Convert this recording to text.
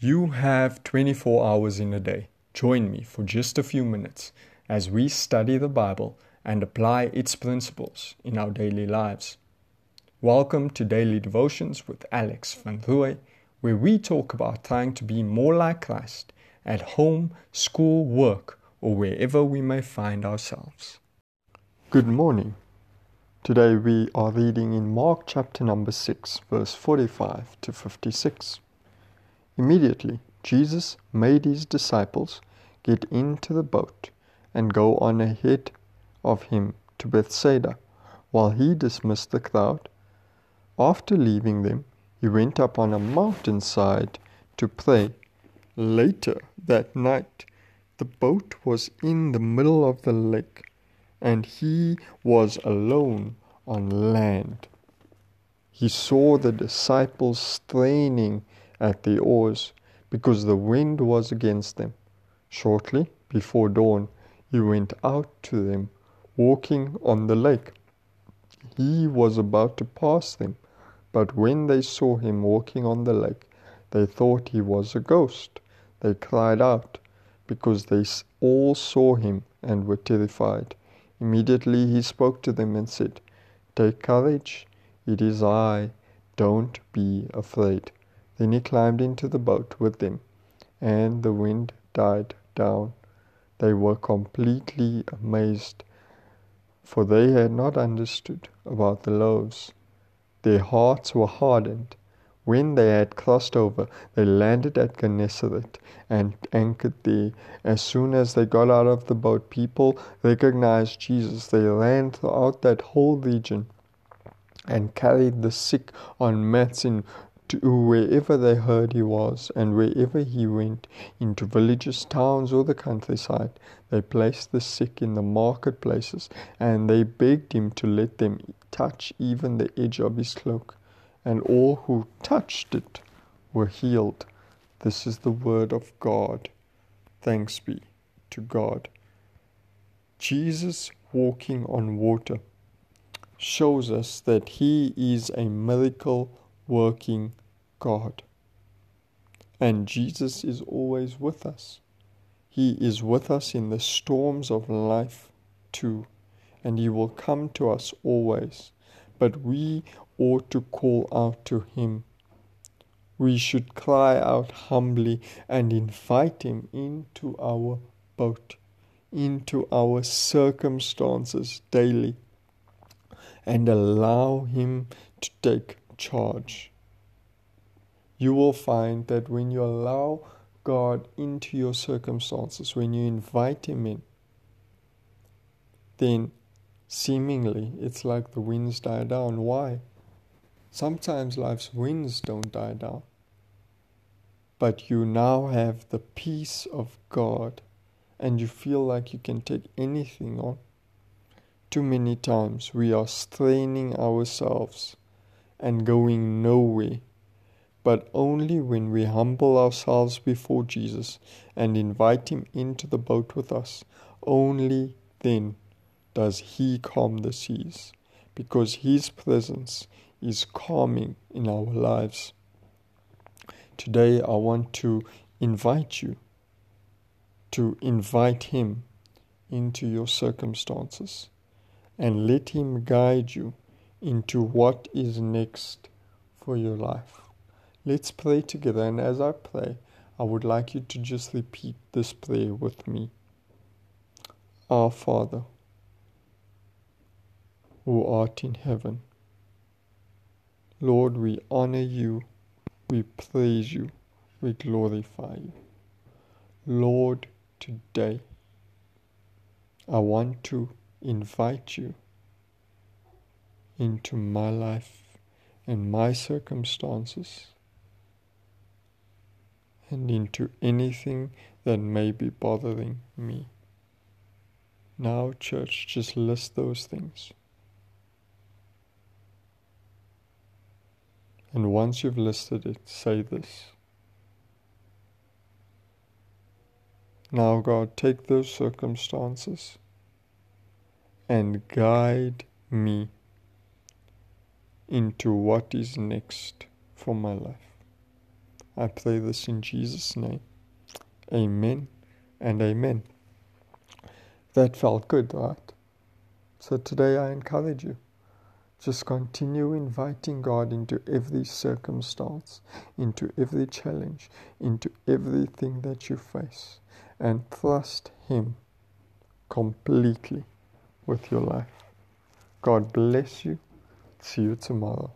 You have 24 hours in a day. Join me for just a few minutes as we study the Bible and apply its principles in our daily lives. Welcome to Daily Devotions with Alex van Rooy, where we talk about trying to be more like Christ at home, school, work, or wherever we may find ourselves. Good morning. Today we are reading in Mark chapter number 6, verse 45 to 56. Immediately, Jesus made his disciples get into the boat and go on ahead of him to Bethsaida, while he dismissed the crowd. After leaving them, he went up on a mountainside to pray. Later that night, the boat was in the middle of the lake, and he was alone on land. He saw the disciples straining at the oars because the wind was against them. Shortly before dawn, he went out to them, walking on the lake. He was about to pass them, but when they saw him walking on the lake, they thought he was a ghost. They cried out because they all saw him and were terrified. Immediately he spoke to them and said, Take courage, it is I, don't be afraid. Then he climbed into the boat with them, and the wind died down. They were completely amazed, for they had not understood about the loaves. Their hearts were hardened. When they had crossed over, they landed at Gennesaret and anchored there. As soon as they got out of the boat, people recognized Jesus. They ran throughout that whole region and carried the sick on mats in to wherever they heard he was, and wherever he went, into villages, towns, or the countryside, they placed the sick in the marketplaces, and they begged him to let them touch even the edge of his cloak, and all who touched it were healed. This is the word of God. Thanks be to God. Jesus walking on water shows us that he is a miracle working God. And Jesus is always with us. He is with us in the storms of life too, and He will come to us always. But we ought to call out to Him. We should cry out humbly and invite Him into our boat, into our circumstances daily, and allow Him to take charge. You will find that when you allow God into your circumstances, when you invite Him in, then seemingly it's like the winds die down. Why? Sometimes life's winds don't die down. But you now have the peace of God and you feel like you can take anything on. Too many times we are straining ourselves and going nowhere. But only when we humble ourselves before Jesus and invite Him into the boat with us, only then does He calm the seas, because His presence is calming in our lives. Today, I want to invite you to invite Him into your circumstances and let Him guide you into what is next for your life. Let's pray together, and as I pray, I would like you to just repeat this prayer with me. Our Father, who art in heaven, Lord, we honor you, we praise you, we glorify you. Lord, today I want to invite you into my life and my circumstances and into anything that may be bothering me. Now, church, just list those things. And once you've listed it, say this. Now, God, take those circumstances and guide me into what is next for my life. I pray this in Jesus' name. Amen and amen. That felt good, right? So today I encourage you. Just continue inviting God into every circumstance, into every challenge, into everything that you face, and trust Him completely with your life. God bless you. See you tomorrow.